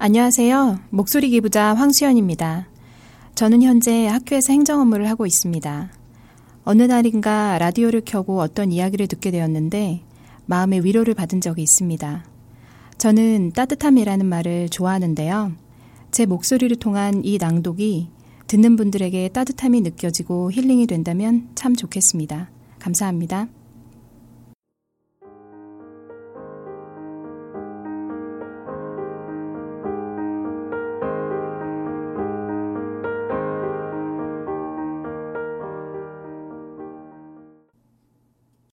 안녕하세요. 목소리 기부자 황수연입니다. 저는 현재 학교에서 행정 업무를 하고 있습니다. 어느 날인가 라디오를 켜고 어떤 이야기를 듣게 되었는데 마음의 위로를 받은 적이 있습니다. 저는 따뜻함이라는 말을 좋아하는데요. 제 목소리를 통한 이 낭독이 듣는 분들에게 따뜻함이 느껴지고 힐링이 된다면 참 좋겠습니다. 감사합니다.